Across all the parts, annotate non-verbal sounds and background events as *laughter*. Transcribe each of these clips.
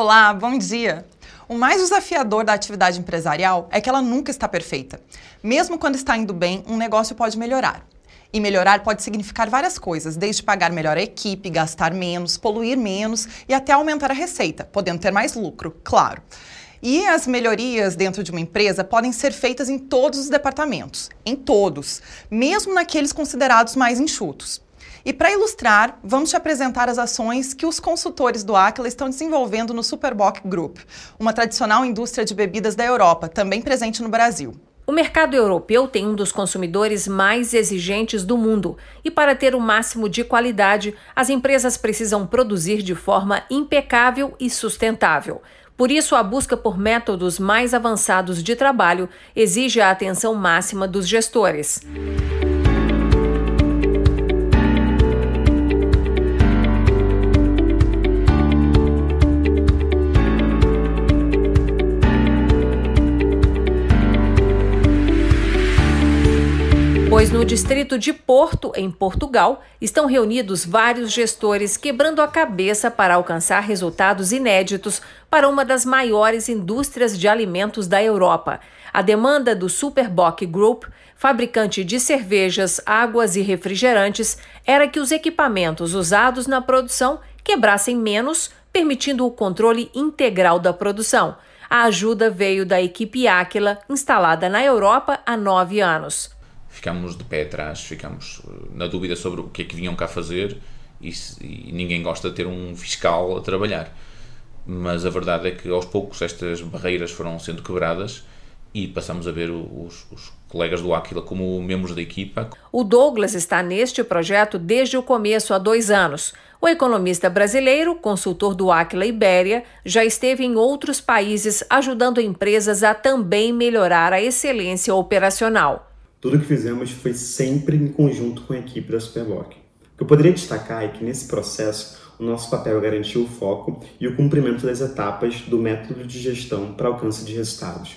Olá, bom dia! O mais desafiador da atividade empresarial é que ela nunca está perfeita. Mesmo quando está indo bem, um negócio pode melhorar. E melhorar pode significar várias coisas, desde pagar melhor a equipe, gastar menos, poluir menos e até aumentar a receita, podendo ter mais lucro, claro. E as melhorias dentro de uma empresa podem ser feitas em todos os departamentos, em todos, mesmo naqueles considerados mais enxutos. E para ilustrar, vamos te apresentar as ações que os consultores do Aquila estão desenvolvendo no Superboc Group, uma tradicional indústria de bebidas da Europa, também presente no Brasil. O mercado europeu tem um dos consumidores mais exigentes do mundo e, para ter o máximo de qualidade, as empresas precisam produzir de forma impecável e sustentável. Por isso, a busca por métodos mais avançados de trabalho exige a atenção máxima dos gestores. Distrito de Porto, em Portugal, estão reunidos vários gestores quebrando a cabeça para alcançar resultados inéditos para uma das maiores indústrias de alimentos da Europa. A demanda do Superboc Group, fabricante de cervejas, águas e refrigerantes, era que os equipamentos usados na produção quebrassem menos, permitindo o controle integral da produção. A ajuda veio da equipe Aquila, instalada na Europa há nove anos ficámos de pé atrás, ficámos eh, na dúvida sobre o que é que vinham cá fazer e, e, ninguém gosta de ter um fiscal a trabalhar. Mas a verdade é que aos poucos estas barreiras foram sendo quebradas e passamos a ver os, os colegas do Aquila como membros da equipa. O Douglas está neste projeto desde o começo, há dois anos. O economista brasileiro, consultor do Aquila Ibéria, já esteve em outros países ajudando empresas a também melhorar a excelência operacional. Tudo que fizemos foi sempre em conjunto com a equipe da Superboc. O que eu poderia destacar é que nesse processo o nosso papel é garantir o foco e o cumprimento das etapas do método de gestão para alcance de resultados.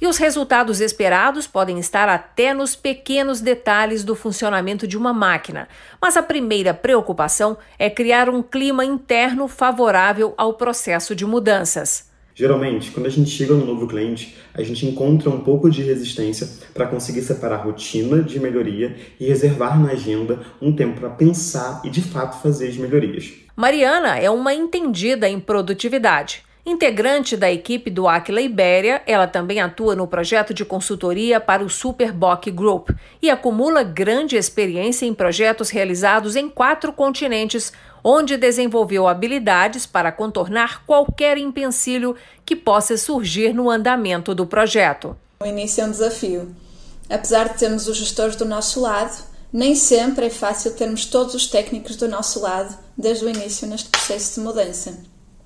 E os resultados esperados podem estar até nos pequenos detalhes do funcionamento de uma máquina. Mas a primeira preocupação é criar um clima interno favorável ao processo de mudanças. Geralmente, quando a gente chega no novo cliente, a gente encontra um pouco de resistência para conseguir separar rotina de melhoria e reservar na agenda um tempo para pensar e de fato fazer as melhorias. Mariana é uma entendida em produtividade. Integrante da equipe do Aquila Ibéria, ela também atua no projeto de consultoria para o Superboc Group e acumula grande experiência em projetos realizados em quatro continentes, onde desenvolveu habilidades para contornar qualquer empecilho que possa surgir no andamento do projeto. O início é um desafio. Apesar de termos os gestores do nosso lado, nem sempre é fácil termos todos os técnicos do nosso lado desde o início neste processo de mudança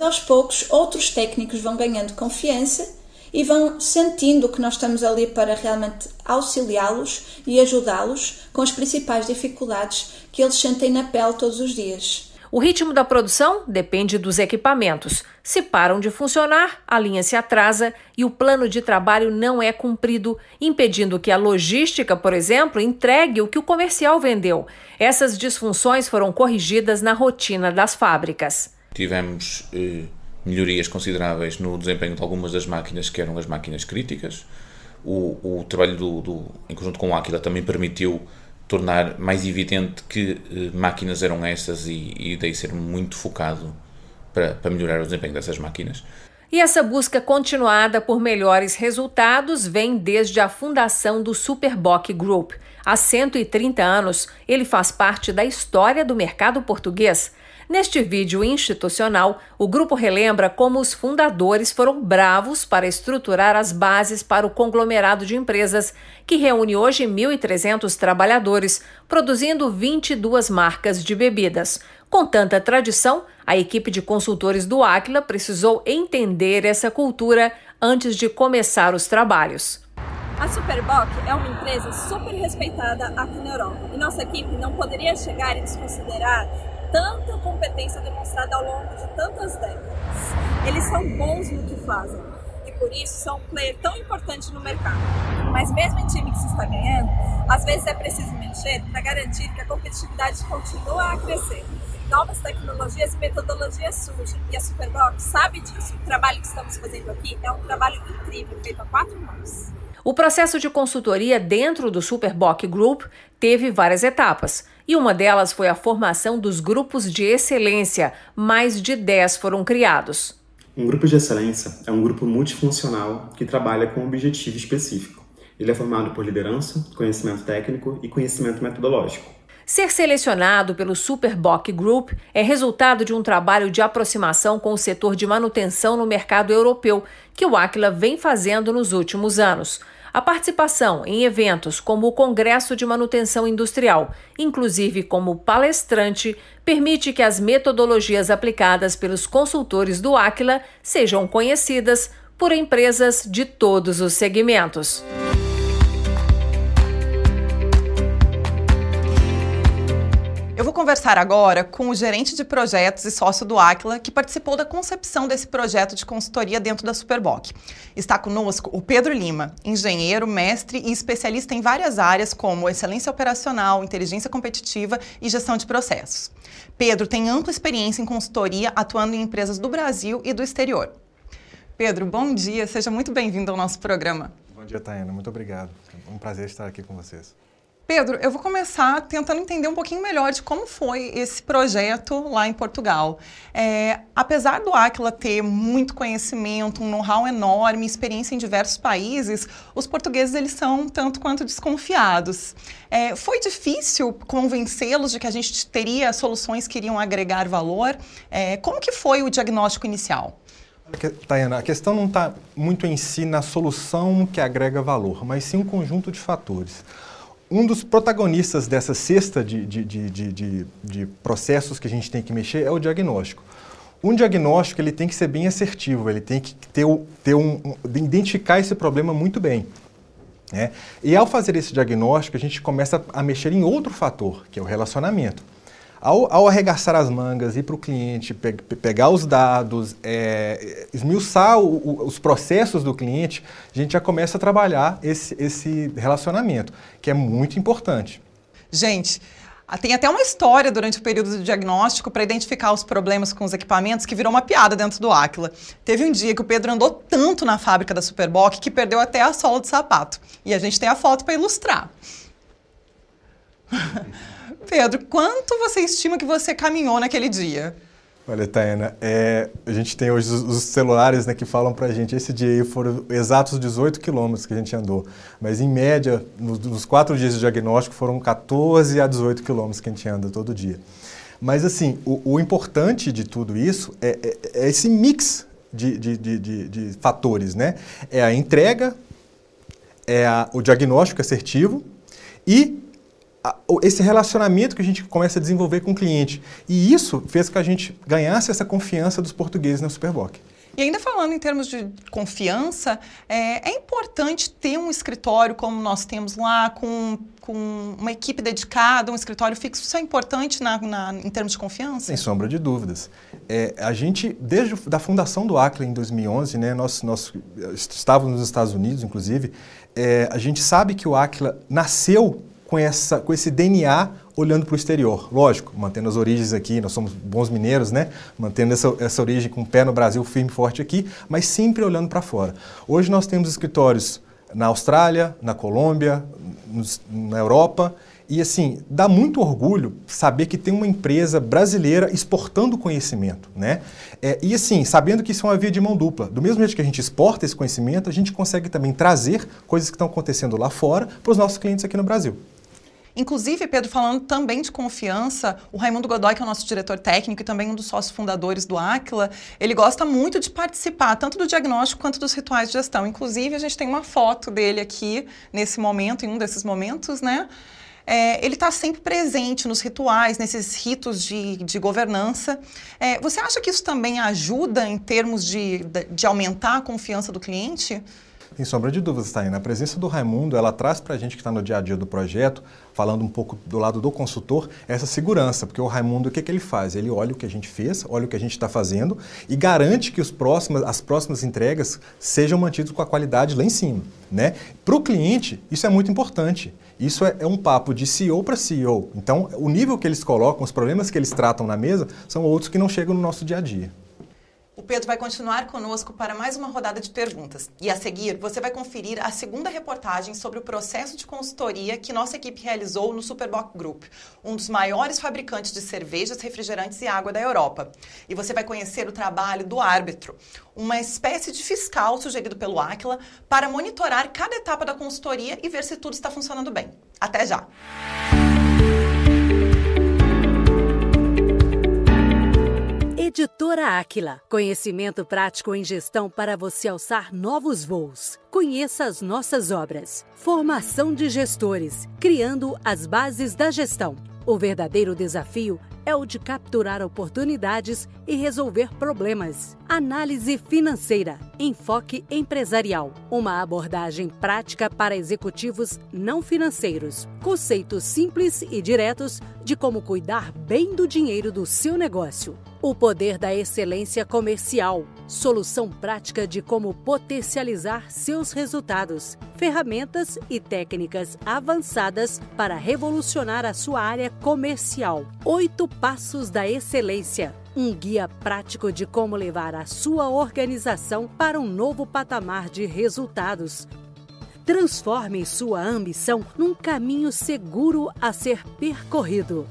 aos poucos outros técnicos vão ganhando confiança e vão sentindo que nós estamos ali para realmente auxiliá-los e ajudá-los com as principais dificuldades que eles sentem na pele todos os dias. O ritmo da produção depende dos equipamentos. Se param de funcionar, a linha se atrasa e o plano de trabalho não é cumprido, impedindo que a logística, por exemplo, entregue o que o comercial vendeu. Essas disfunções foram corrigidas na rotina das fábricas. Tivemos eh, melhorias consideráveis no desempenho de algumas das máquinas que eram as máquinas críticas. O, o trabalho do, do, em conjunto com o Aquila também permitiu tornar mais evidente que eh, máquinas eram essas e, e daí ser muito focado para, para melhorar o desempenho dessas máquinas. E essa busca continuada por melhores resultados vem desde a fundação do Superboc Group. Há 130 anos, ele faz parte da história do mercado português. Neste vídeo institucional, o grupo relembra como os fundadores foram bravos para estruturar as bases para o conglomerado de empresas, que reúne hoje 1.300 trabalhadores, produzindo 22 marcas de bebidas. Com tanta tradição, a equipe de consultores do Aquila precisou entender essa cultura antes de começar os trabalhos. A Superboc é uma empresa super respeitada aqui na Europa e nossa equipe não poderia chegar e desconsiderar tanta competência demonstrada ao longo de tantas décadas. Eles são bons no que fazem e por isso são um player tão importante no mercado. Mas mesmo em time que se está ganhando, às vezes é preciso mexer para garantir que a competitividade continua a crescer. novas tecnologias e metodologias surgem. E a Superbox sabe disso. O trabalho que estamos fazendo aqui é um trabalho incrível, feito a quatro mãos. O processo de consultoria dentro do Superboc Group teve várias etapas. E uma delas foi a formação dos grupos de excelência. Mais de 10 foram criados. Um grupo de excelência é um grupo multifuncional que trabalha com um objetivo específico. Ele é formado por liderança, conhecimento técnico e conhecimento metodológico. Ser selecionado pelo Superboc Group é resultado de um trabalho de aproximação com o setor de manutenção no mercado europeu, que o Aquila vem fazendo nos últimos anos. A participação em eventos como o Congresso de Manutenção Industrial, inclusive como palestrante, permite que as metodologias aplicadas pelos consultores do Aquila sejam conhecidas por empresas de todos os segmentos. Vou conversar agora com o gerente de projetos e sócio do Aquila, que participou da concepção desse projeto de consultoria dentro da Superboc. Está conosco o Pedro Lima, engenheiro, mestre e especialista em várias áreas como excelência operacional, inteligência competitiva e gestão de processos. Pedro tem ampla experiência em consultoria, atuando em empresas do Brasil e do exterior. Pedro, bom dia, seja muito bem-vindo ao nosso programa. Bom dia, Tayana, muito obrigado. É um prazer estar aqui com vocês. Pedro, eu vou começar tentando entender um pouquinho melhor de como foi esse projeto lá em Portugal. É, apesar do Aquila ter muito conhecimento, um know-how enorme, experiência em diversos países, os portugueses eles são tanto quanto desconfiados. É, foi difícil convencê-los de que a gente teria soluções que iriam agregar valor? É, como que foi o diagnóstico inicial? Tayana, a questão não está muito em si na solução que agrega valor, mas sim um conjunto de fatores um dos protagonistas dessa cesta de, de, de, de, processos que a gente tem que mexer é o diagnóstico. Um diagnóstico ele tem que ser bem assertivo, ele tem que ter, ter um, um identificar esse problema muito bem. Né? E ao fazer esse diagnóstico, a gente começa a mexer em outro fator, que é o relacionamento. Ao, ao arregaçar as mangas, ir para o cliente, pe pegar os dados, é, esmiuçar o, o, os processos do cliente, a gente já começa a trabalhar esse, esse relacionamento, que é muito importante. Gente, tem até uma história durante o período do diagnóstico para identificar os problemas com os equipamentos que virou uma piada dentro do Aquila. Teve um dia que o Pedro andou tanto na fábrica da Superboc que perdeu até a sola do sapato. E a gente tem a foto para ilustrar. *laughs* Pedro, quanto você estima que você caminhou naquele dia? Olha, Taina, é, a gente tem hoje os, os celulares né, que falam para gente, esse dia aí foram exatos 18 quilômetros que a gente andou, mas em média, nos, nos, quatro dias de diagnóstico, foram 14 a 18 quilômetros que a gente anda todo dia. Mas assim, o, o importante de tudo isso é, é, é esse mix de, de, de, de, fatores, né? É a entrega, é a, o diagnóstico assertivo e esse relacionamento que a gente começa a desenvolver com o cliente. E isso fez com que a gente ganhasse essa confiança dos portugueses na Superboc. E ainda falando em termos de confiança, é, é, importante ter um escritório como nós temos lá, com, com uma equipe dedicada, um escritório fixo. Isso é importante na, na em termos de confiança? Sem sombra de dúvidas. É, a gente, desde a fundação do Acre em 2011, né, nós, nós estávamos nos Estados Unidos, inclusive, é, a gente sabe que o Aquila nasceu com, essa, com esse DNA olhando para o exterior. Lógico, mantendo as origens aqui, nós somos bons mineiros, né? Mantendo essa, essa origem com o pé no Brasil firme e forte aqui, mas sempre olhando para fora. Hoje nós temos escritórios na Austrália, na Colômbia, nos, na Europa. E assim, dá muito orgulho saber que tem uma empresa brasileira exportando conhecimento, né? É, e assim, sabendo que isso é uma via de mão dupla. Do mesmo jeito que a gente exporta esse conhecimento, a gente consegue também trazer coisas que estão acontecendo lá fora para os nossos clientes aqui no Brasil. Inclusive, Pedro, falando também de confiança, o Raimundo Godoy, que é o nosso diretor técnico e também um dos sócios fundadores do Aquila, ele gosta muito de participar, tanto do diagnóstico quanto dos rituais de gestão. Inclusive, a gente tem uma foto dele aqui, nesse momento, em um desses momentos, né? É, ele está sempre presente nos rituais, nesses ritos de, de governança. É, você acha que isso também ajuda em termos de, de aumentar a confiança do cliente? Sem sombra de dúvidas, Taina. A presença do Raimundo, ela traz para a gente que está no dia a dia do projeto, falando um pouco do lado do consultor, essa segurança, porque o Raimundo, o que, que ele faz? Ele olha o que a gente fez, olha o que a gente está fazendo e garante que os próximos, as próximas entregas sejam mantidas com a qualidade lá em cima. Né? Para o cliente, isso é muito importante. Isso é, é um papo de CEO para CEO. Então, o nível que eles colocam, os problemas que eles tratam na mesa, são outros que não chegam no nosso dia a dia. O Pedro vai continuar conosco para mais uma rodada de perguntas. E a seguir, você vai conferir a segunda reportagem sobre o processo de consultoria que nossa equipe realizou no Superboc Group, um dos maiores fabricantes de cervejas, refrigerantes e água da Europa. E você vai conhecer o trabalho do árbitro, uma espécie de fiscal sugerido pelo Aquila para monitorar cada etapa da consultoria e ver se tudo está funcionando bem. Até já! Editora Áquila. Conhecimento prático em gestão para você alçar novos voos. Conheça as nossas obras. Formação de gestores, criando as bases da gestão. O verdadeiro desafio é o de capturar oportunidades e resolver problemas. Análise financeira, enfoque empresarial, uma abordagem prática para executivos não financeiros. Conceitos simples e diretos de como cuidar bem do dinheiro do seu negócio. O poder da excelência comercial. Solução prática de como potencializar seus resultados. Ferramentas e técnicas avançadas para revolucionar a sua área comercial. Oito Passos da Excelência. Um guia prático de como levar a sua organização para um novo patamar de resultados. Transforme sua ambição num caminho seguro a ser percorrido.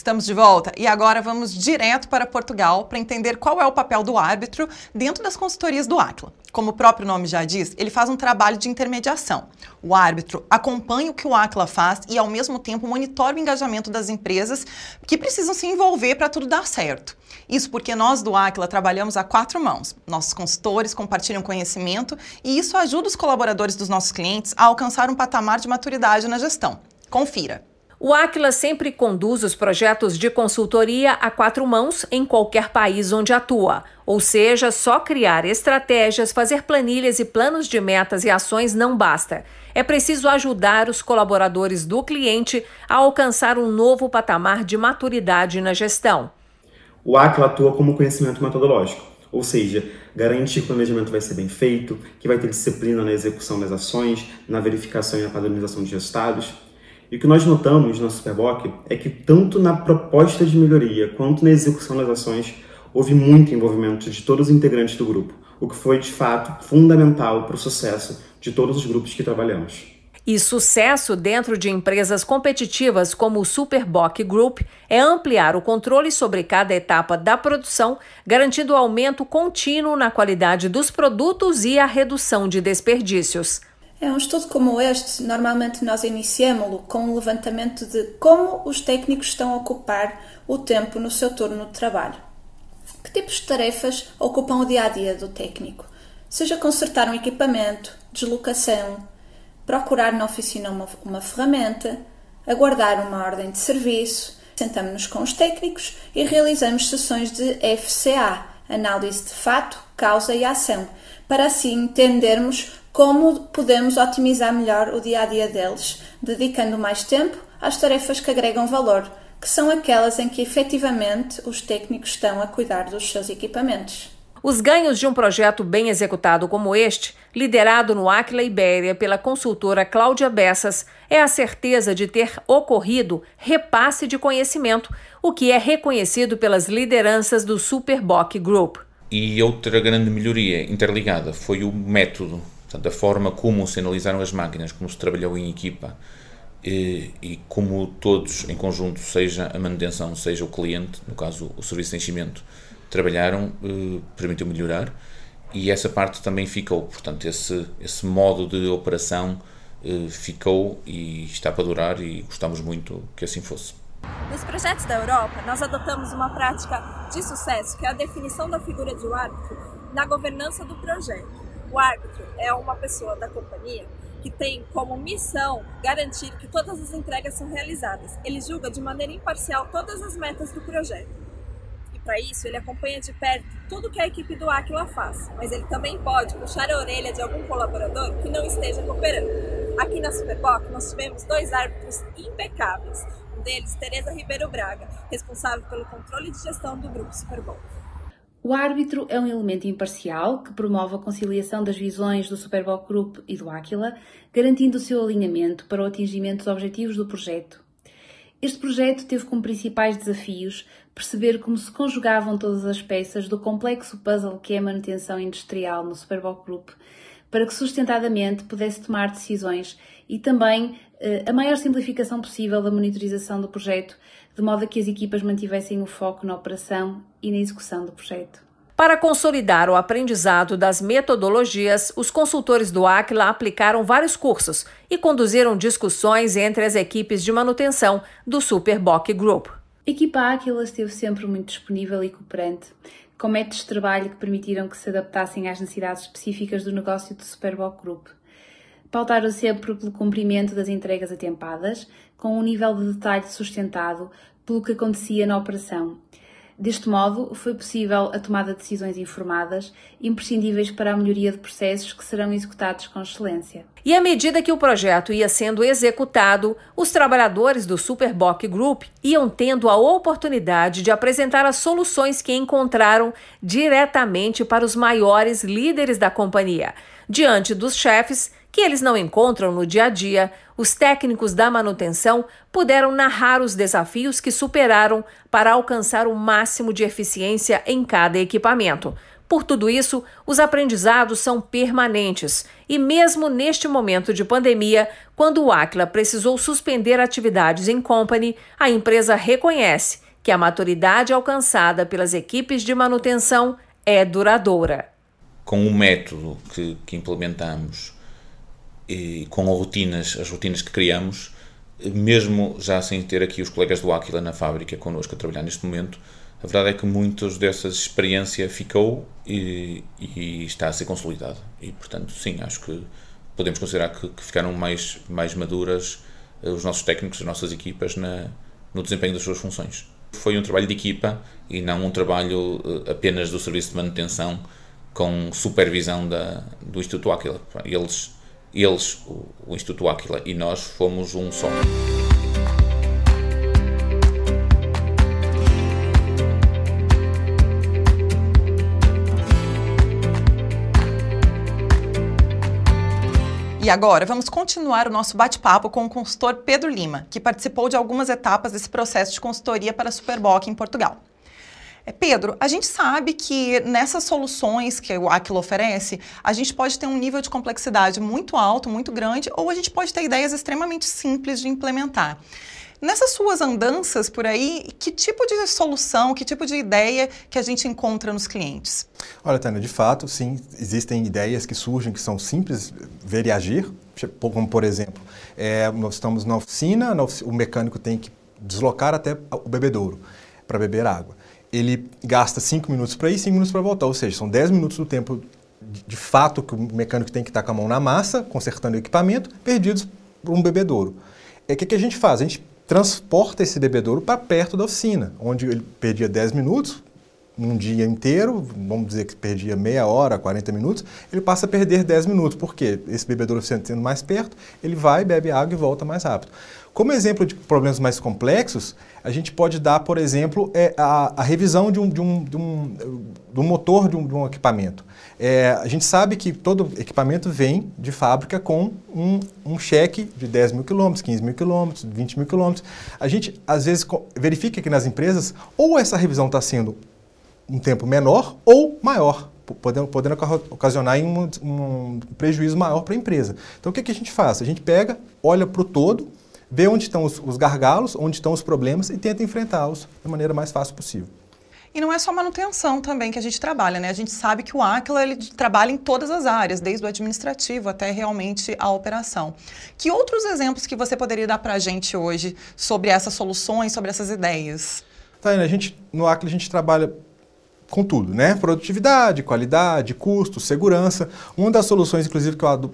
Estamos de volta e agora vamos direto para Portugal para entender qual é o papel do árbitro dentro das consultorias do Aquila. Como o próprio nome já diz, ele faz um trabalho de intermediação. O árbitro acompanha o que o Aquila faz e, ao mesmo tempo, monitora o engajamento das empresas que precisam se envolver para tudo dar certo. Isso porque nós do Aquila trabalhamos a quatro mãos. Nossos consultores compartilham conhecimento e isso ajuda os colaboradores dos nossos clientes a alcançar um patamar de maturidade na gestão. Confira. O Aquila sempre conduz os projetos de consultoria a quatro mãos em qualquer país onde atua. Ou seja, só criar estratégias, fazer planilhas e planos de metas e ações não basta. É preciso ajudar os colaboradores do cliente a alcançar um novo patamar de maturidade na gestão. O Aquila atua como conhecimento metodológico, ou seja, garante que o planejamento vai ser bem feito, que vai ter disciplina na execução das ações, na verificação e na padronização de resultados e o que nós notamos na Superboc é que tanto na proposta de melhoria quanto na execução das ações houve muito envolvimento de todos os integrantes do grupo, o que foi de fato fundamental para o sucesso de todos os grupos que trabalhamos. E sucesso dentro de empresas competitivas como o Superboc Group é ampliar o controle sobre cada etapa da produção, garantindo o aumento contínuo na qualidade dos produtos e a redução de desperdícios. É um estudo como este, normalmente nós iniciamos-lo com um levantamento de como os técnicos estão a ocupar o tempo no seu turno de trabalho. Que tipos de tarefas ocupam o dia a dia do técnico? Seja consertar um equipamento, deslocação, procurar na oficina uma, uma ferramenta, aguardar uma ordem de serviço. Sentamos-nos com os técnicos e realizamos sessões de FCA, análise de fato, causa e ação, para assim entendermos como podemos otimizar melhor o dia a dia deles, dedicando mais tempo às tarefas que agregam valor, que são aquelas em que efetivamente os técnicos estão a cuidar dos seus equipamentos. Os ganhos de um projeto bem executado como este, liderado no Aquila Ibéria pela consultora Cláudia Bessas, é a certeza de ter ocorrido repasse de conhecimento, o que é reconhecido pelas lideranças do Superboc Group. E outra grande melhoria interligada foi o método Portanto, a forma como se analisaram as máquinas, como se trabalhou em equipa e, e, como todos em conjunto, seja a manutenção, seja o cliente, no caso o serviço de enchimento, trabalharam, eh, permitiu melhorar e essa parte também ficou. Portanto, esse, esse modo de operação eh, ficou e está para durar e gostamos muito que assim fosse. Nos projetos da Europa, nós adotamos uma prática de sucesso, que é a definição da figura de um árbitro na governança do projeto. O árbitro é uma pessoa da companhia que tem como missão garantir que todas as entregas são realizadas. Ele julga de maneira imparcial todas as metas do projeto. E para isso, ele acompanha de perto tudo que a equipe do Aquila faz, mas ele também pode puxar a orelha de algum colaborador que não esteja cooperando. Aqui na Superboc, nós tivemos dois árbitros impecáveis. Um deles, Tereza Ribeiro Braga, responsável pelo controle de gestão do grupo Superboc. O árbitro é um elemento imparcial que promove a conciliação das visões do Superboc Group e do Aquila, garantindo o seu alinhamento para o atingimento dos objetivos do projeto. Este projeto teve como principais desafios perceber como se conjugavam todas as peças do complexo puzzle que é a manutenção industrial no Superboc Group, para que sustentadamente pudesse tomar decisões e também a maior simplificação possível da monitorização do projeto, de modo a que as equipas mantivessem o foco na operação e na execução do projeto. Para consolidar o aprendizado das metodologias, os consultores do Aquila aplicaram vários cursos e conduziram discussões entre as equipes de manutenção do Superboc Group. A equipa Aquila esteve sempre muito disponível e cooperante, com métodos de trabalho que permitiram que se adaptassem às necessidades específicas do negócio do Superboc Group. Pautaram sempre pelo cumprimento das entregas atempadas, com um nível de detalhe sustentado pelo que acontecia na operação. Deste modo, foi possível a tomada de decisões informadas, imprescindíveis para a melhoria de processos que serão executados com excelência. E à medida que o projeto ia sendo executado, os trabalhadores do Superboc Group iam tendo a oportunidade de apresentar as soluções que encontraram diretamente para os maiores líderes da companhia, diante dos chefes que eles não encontram no dia a dia, os técnicos da manutenção puderam narrar os desafios que superaram para alcançar o máximo de eficiência em cada equipamento. Por tudo isso, os aprendizados são permanentes e, mesmo neste momento de pandemia, quando o Aquila precisou suspender atividades em company, a empresa reconhece que a maturidade alcançada pelas equipes de manutenção é duradoura. Com o método que, que implementamos e com rotinas, as rotinas que criamos, mesmo já sem ter aqui os colegas do Aquila na fábrica connosco a trabalhar neste momento, a verdade é que muitas dessas experiência ficou e, e, está a ser consolidada. E, portanto, sim, acho que podemos considerar que, que ficaram mais, mais maduras eh, os nossos técnicos, as nossas equipas na, no desempenho das suas funções. Foi um trabalho de equipa e não um trabalho eh, apenas do serviço de manutenção com supervisão da, do Instituto Aquila. Eles eles, o, Instituto Aquila e nós, fomos um só. E agora vamos continuar o nosso bate-papo com o consultor Pedro Lima, que participou de algumas etapas desse processo de consultoria para a Superboc em Portugal. É, Pedro, a gente sabe que nessas soluções que o Aquila oferece, a gente pode ter um nível de complexidade muito alto, muito grande, ou a gente pode ter ideias extremamente simples de implementar. Nessas suas andanças por aí, que tipo de solução, que tipo de ideia que a gente encontra nos clientes? Olha, Tânia, de fato, sim, existem ideias que surgem que são simples, ver e agir, como por exemplo, é, nós estamos na oficina, o mecânico tem que deslocar até o bebedouro para beber água ele gasta 5 minutos para ir e 5 minutos para voltar, ou seja, são 10 minutos do tempo de, fato que o mecânico tem que estar com a mão na massa, consertando o equipamento, perdidos por um bebedouro. O é, que, que a gente faz? A gente transporta esse bebedouro para perto da oficina, onde ele perdia 10 minutos, num dia inteiro, vamos dizer que perdia meia hora, 40 minutos, ele passa a perder 10 minutos. Por quê? Esse bebedouro sendo mais perto, ele vai, bebe água e volta mais rápido. Como exemplo de problemas mais complexos, a gente pode dar, por exemplo, é, a, a, revisão de um, de um, de um, motor de um, de um equipamento. É, a gente sabe que todo equipamento vem de fábrica com um, um cheque de 10 mil quilômetros, 15 mil quilômetros, 20 mil quilômetros. A gente, às vezes, verifica que nas empresas ou essa revisão está sendo um tempo menor ou maior, podendo, podendo ocasionar um, um prejuízo maior para a empresa. Então, o que, que a gente faz? A gente pega, olha para o todo, vê onde estão os, os gargalos, onde estão os problemas e tenta enfrentá-los da maneira mais fácil possível. E não é só manutenção também que a gente trabalha, né? A gente sabe que o Aquila ele trabalha em todas as áreas, desde o administrativo até realmente a operação. Que outros exemplos que você poderia dar para a gente hoje sobre essas soluções, sobre essas ideias? Taina, a gente, no Aquila a gente trabalha com tudo, né? Produtividade, qualidade, custo, segurança. Uma das soluções, inclusive, que eu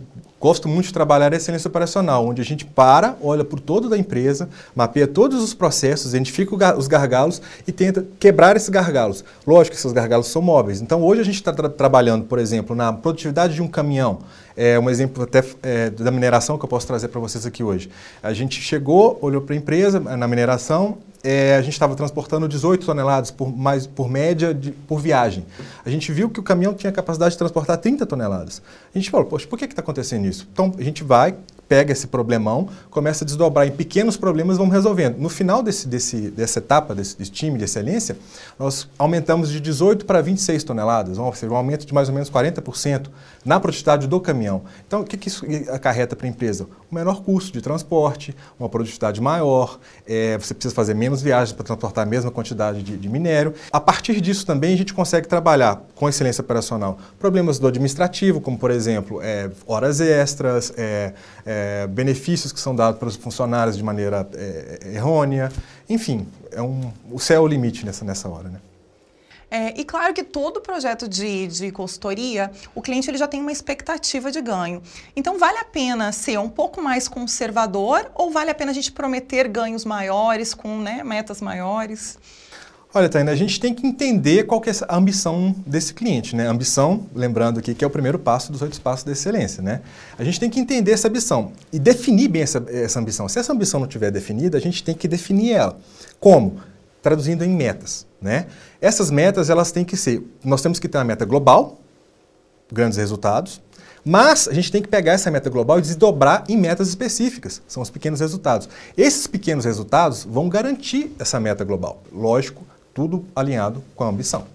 gosto muito de trabalhar a excelência operacional, onde a gente para, olha por todo da empresa, mapeia todos os processos, identifica os gargalos e tenta quebrar esses gargalos. Lógico que esses gargalos são móveis. Então, hoje a gente está tra trabalhando, por exemplo, na produtividade de um caminhão. É um exemplo até é, da mineração que eu posso trazer para vocês aqui hoje. A gente chegou, olhou para a empresa na mineração, é, a gente estava transportando 18 toneladas por, mais, por média de, por viagem. A gente viu que o caminhão tinha capacidade de transportar 30 toneladas. A gente falou, poxa, por que está acontecendo isso? Então, a gente vai, pega esse problemão, começa a desdobrar em pequenos problemas, vamos resolvendo. No final desse, desse, dessa etapa, desse, desse, time de excelência, nós aumentamos de 18 para 26 toneladas, ou seja, um aumento de mais ou menos 40% na produtividade do caminhão. Então, o que, que isso acarreta para a empresa? O menor custo de transporte, uma produtividade maior, é, você precisa fazer menos viagens para transportar a mesma quantidade de, de minério. A partir disso também a gente consegue trabalhar com excelência operacional problemas do administrativo, como por exemplo, é, horas extras, é, é é, benefícios que são dados para os funcionários de maneira é, errônea. Enfim, é um, o céu é o limite nessa, nessa hora. Né? É, e claro que todo projeto de, de consultoria, o cliente ele já tem uma expectativa de ganho. Então, vale a pena ser um pouco mais conservador ou vale a pena a gente prometer ganhos maiores com né, metas maiores? Olha, Taina, a gente tem que entender qual que é a ambição desse cliente, né? ambição, lembrando aqui que é o primeiro passo dos oito passos da excelência, né? A gente tem que entender essa ambição e definir bem essa, essa ambição. Se essa ambição não estiver definida, a gente tem que definir ela. Como? Traduzindo em metas, né? Essas metas, elas têm que ser, nós temos que ter uma meta global, grandes resultados, mas a gente tem que pegar essa meta global e desdobrar em metas específicas, são os pequenos resultados. Esses pequenos resultados vão garantir essa meta global. Lógico, tudo alinhado com a ambição.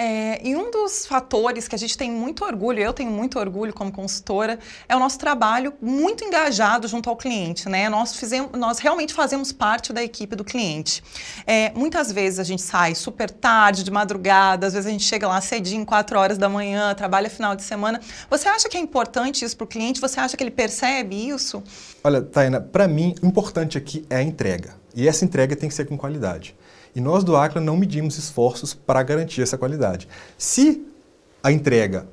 É, e um dos fatores que a gente tem muito orgulho, eu tenho muito orgulho como consultora, é o nosso trabalho muito engajado junto ao cliente. Né? Nós, fizemos, nós realmente fazemos parte da equipe do cliente. É, muitas vezes a gente sai super tarde, de madrugada, às vezes a gente chega lá cedinho, 4 horas da manhã, trabalha final de semana. Você acha que é importante isso para o cliente? Você acha que ele percebe isso? Olha, Taina, para mim, o importante aqui é a entrega. E essa entrega tem que ser com qualidade. E nós do Acla não medimos esforços para garantir essa qualidade. Se a entrega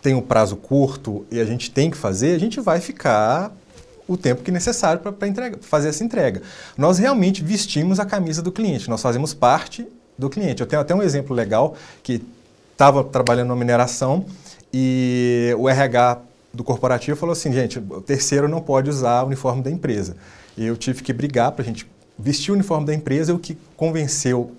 tem um prazo curto e a gente tem que fazer, a gente vai ficar o tempo que é necessário para fazer essa entrega. Nós realmente vestimos a camisa do cliente, nós fazemos parte do cliente. Eu tenho até um exemplo legal que estava trabalhando na mineração e o RH do corporativo falou assim, gente, o terceiro não pode usar o uniforme da empresa. Eu tive que brigar para a gente vestir o uniforme da empresa e o que convenceu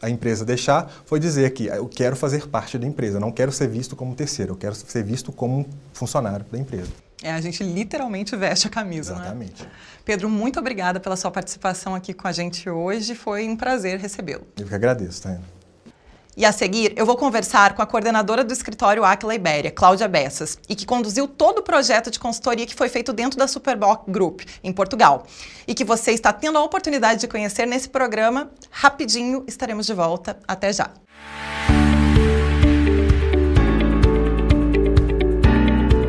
a empresa a deixar foi dizer que eu quero fazer parte da empresa, não quero ser visto como terceiro, eu quero ser visto como um funcionário da empresa. É, a gente literalmente veste a camisa, né? Exatamente. Né? Pedro, muito obrigada pela sua participação aqui com a gente hoje. Foi um prazer recebê-lo. Eu que agradeço, Taina. E a seguir, eu vou conversar com a coordenadora do escritório Aquila Ibéria, Cláudia Bessas, e que conduziu todo o projeto de consultoria que foi feito dentro da Superboc Group, em Portugal. E que você está tendo a oportunidade de conhecer nesse programa. Rapidinho estaremos de volta. Até já!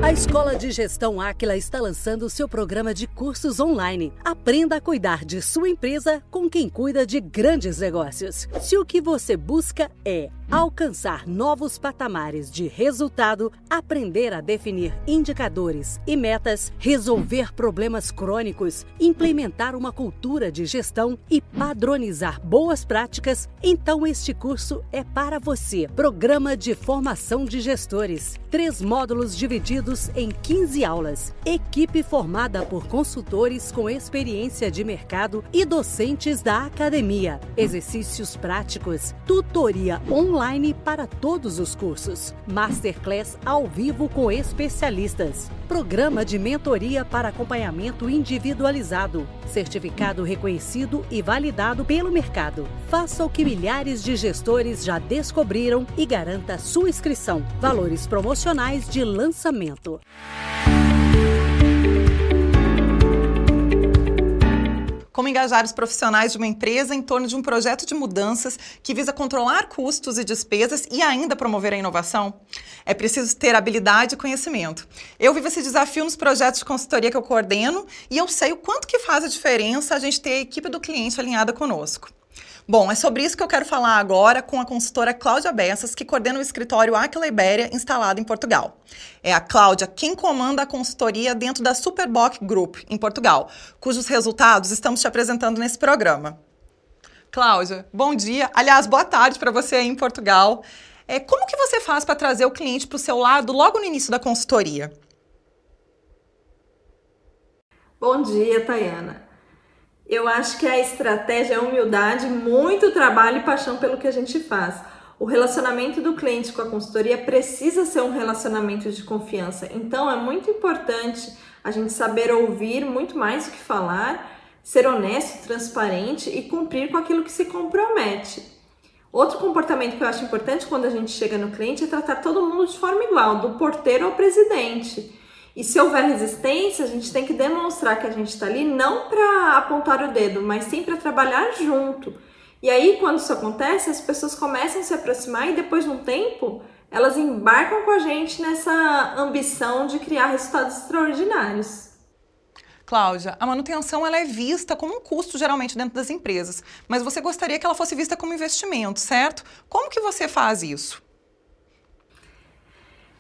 A Escola de Gestão Aquila está lançando seu programa de cursos online. Aprenda a cuidar de sua empresa com quem cuida de grandes negócios. Se o que você busca é alcançar novos patamares de resultado, aprender a definir indicadores e metas, resolver problemas crônicos, implementar uma cultura de gestão e padronizar boas práticas, então este curso é para você. Programa de Formação de Gestores. Três módulos divididos em 15 aulas. Equipe formada por consultores com experiência de mercado e docentes da academia. Exercícios práticos, tutoria online para todos os cursos, masterclass ao vivo com especialistas, programa de mentoria para acompanhamento individualizado, certificado reconhecido e validado pelo mercado. Faça o que milhares de gestores já descobriram e garanta sua inscrição. Valores promocionais de lançamento. Como engajar os profissionais de uma empresa em torno de um projeto de mudanças que visa controlar custos e despesas e ainda promover a inovação? É preciso ter habilidade e conhecimento. Eu vivo esse desafio nos projetos de consultoria que eu coordeno e eu sei o quanto que faz a diferença a gente ter a equipe do cliente alinhada conosco. Bom, é sobre isso que eu quero falar agora com a consultora Cláudia Bessas, que coordena o escritório Aquila Ibéria instalado em Portugal. É a Cláudia quem comanda a consultoria dentro da Superboc Group, em Portugal, cujos resultados estamos te apresentando nesse programa. Cláudia, bom dia. Aliás, boa tarde para você aí em Portugal. É, como que você faz para trazer o cliente para o seu lado logo no início da consultoria? Bom dia, Tayana. Eu acho que a estratégia é humildade, muito trabalho e paixão pelo que a gente faz. O relacionamento do cliente com a consultoria precisa ser um relacionamento de confiança. Então é muito importante a gente saber ouvir muito mais do que falar, ser honesto, transparente e cumprir com aquilo que se compromete. Outro comportamento que eu acho importante quando a gente chega no cliente é tratar todo mundo de forma igual, do porteiro ao presidente. E se houver resistência, a gente tem que demonstrar que a gente está ali não para apontar o dedo, mas sim para trabalhar junto. E aí, quando isso acontece, as pessoas começam a se aproximar e depois de um tempo, elas embarcam com a gente nessa ambição de criar resultados extraordinários. Cláudia, a manutenção ela é vista como um custo geralmente dentro das empresas, mas você gostaria que ela fosse vista como investimento, certo? Como que você faz isso?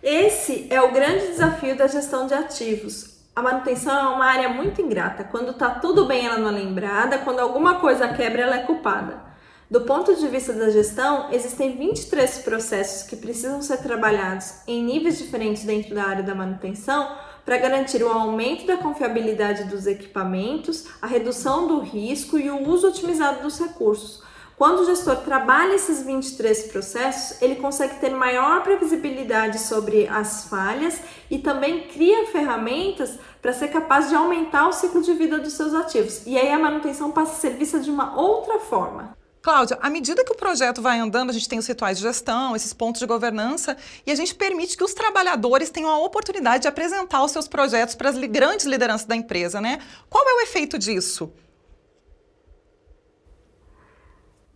Esse é o grande desafio da gestão de ativos. A manutenção é uma área muito ingrata. Quando está tudo bem, ela não é lembrada, quando alguma coisa quebra, ela é culpada. Do ponto de vista da gestão, existem 23 processos que precisam ser trabalhados em níveis diferentes dentro da área da manutenção para garantir o aumento da confiabilidade dos equipamentos, a redução do risco e o uso otimizado dos recursos, quando o gestor trabalha esses 23 processos, ele consegue ter maior previsibilidade sobre as falhas e também cria ferramentas para ser capaz de aumentar o ciclo de vida dos seus ativos. E aí a manutenção passa a ser vista de uma outra forma. Cláudia, à medida que o projeto vai andando, a gente tem os rituais de gestão, esses pontos de governança, e a gente permite que os trabalhadores tenham a oportunidade de apresentar os seus projetos para as grandes lideranças da empresa, né? Qual é o efeito disso?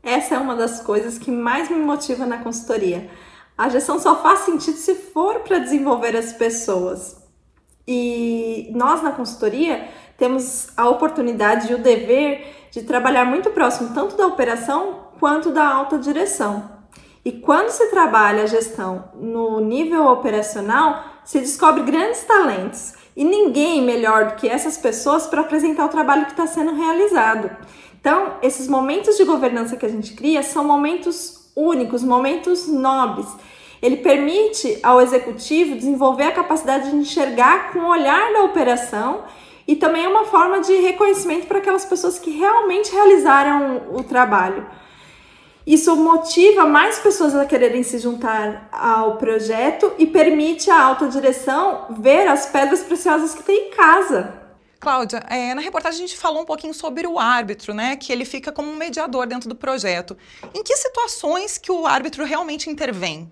Essa é uma das coisas que mais me motiva na consultoria. A gestão só faz sentido se for para desenvolver as pessoas. E nós na consultoria temos a oportunidade e o dever de trabalhar muito próximo tanto da operação quanto da alta direção. E quando se trabalha a gestão no nível operacional, se descobre grandes talentos e ninguém melhor do que essas pessoas para apresentar o trabalho que está sendo realizado. Então, esses momentos de governança que a gente cria são momentos únicos, momentos nobres. Ele permite ao executivo desenvolver a capacidade de enxergar com o olhar da operação e também é uma forma de reconhecimento para aquelas pessoas que realmente realizaram o trabalho. Isso motiva mais pessoas a quererem se juntar ao projeto e permite à alta direção ver as pedras preciosas que tem em casa. Cláudia, é, na reportagem a gente falou um pouquinho sobre o árbitro, né? Que ele fica como um mediador dentro do projeto. Em que situações que o árbitro realmente intervém?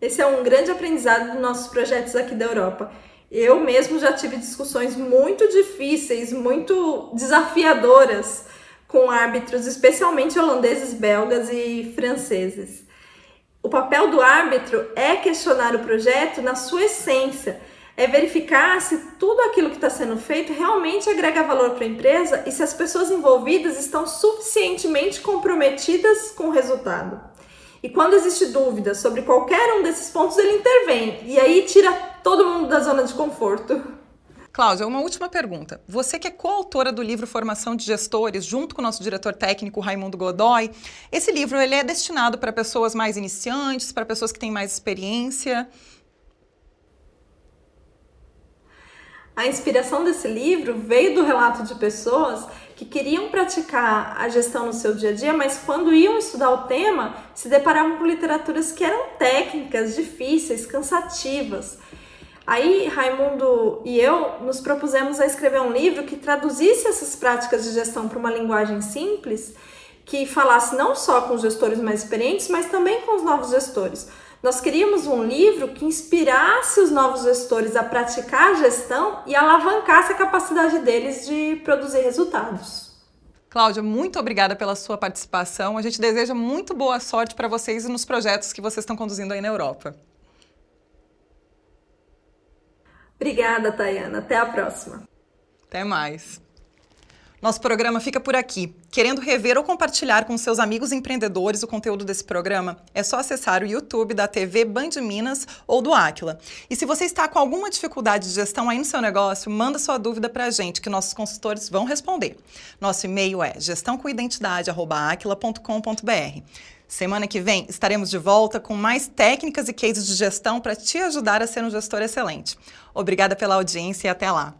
Esse é um grande aprendizado dos nossos projetos aqui da Europa. Eu mesmo já tive discussões muito difíceis, muito desafiadoras com árbitros, especialmente holandeses, belgas e franceses. O papel do árbitro é questionar o projeto na sua essência é verificar se tudo aquilo que está sendo feito realmente agrega valor para a empresa e se as pessoas envolvidas estão suficientemente comprometidas com o resultado. E quando existe dúvida sobre qualquer um desses pontos, ele intervém e aí tira todo mundo da zona de conforto. Cláudia, uma última pergunta. Você que é coautora do livro Formação de Gestores, junto com o nosso diretor técnico Raimundo Godoy, esse livro ele é destinado para pessoas mais iniciantes, para pessoas que têm mais experiência. A inspiração desse livro veio do relato de pessoas que queriam praticar a gestão no seu dia a dia, mas quando iam estudar o tema, se deparavam com literaturas que eram técnicas, difíceis, cansativas. Aí Raimundo e eu nos propusemos a escrever um livro que traduzisse essas práticas de gestão para uma linguagem simples, que falasse não só com os gestores mais experientes, mas também com os novos gestores. Nós queríamos um livro que inspirasse os novos gestores a praticar a gestão e alavancasse a capacidade deles de produzir resultados. Cláudia, muito obrigada pela sua participação. A gente deseja muito boa sorte para vocês e nos projetos que vocês estão conduzindo aí na Europa. Obrigada, Tayana. Até a próxima. Até mais. Nosso programa fica por aqui. Querendo rever ou compartilhar com seus amigos empreendedores o conteúdo desse programa, é só acessar o YouTube da TV Band Minas ou do Aquila. E se você está com alguma dificuldade de gestão aí no seu negócio, manda sua dúvida para a gente, que nossos consultores vão responder. Nosso e-mail é gestãocoidentidade.aquila.com.br. Semana que vem estaremos de volta com mais técnicas e cases de gestão para te ajudar a ser um gestor excelente. Obrigada pela audiência e até lá.